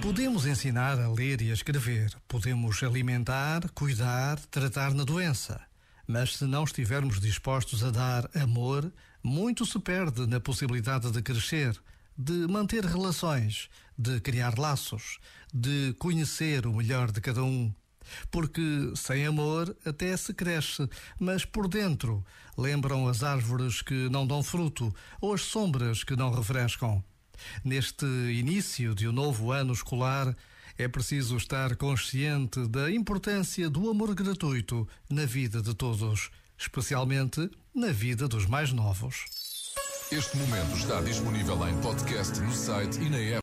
Podemos ensinar a ler e a escrever, podemos alimentar, cuidar, tratar na doença. Mas se não estivermos dispostos a dar amor, muito se perde na possibilidade de crescer, de manter relações, de criar laços, de conhecer o melhor de cada um. Porque sem amor até se cresce, mas por dentro lembram as árvores que não dão fruto ou as sombras que não refrescam. Neste início de um novo ano escolar, é preciso estar consciente da importância do amor gratuito na vida de todos, especialmente na vida dos mais novos. Este momento está disponível em podcast no site e na app.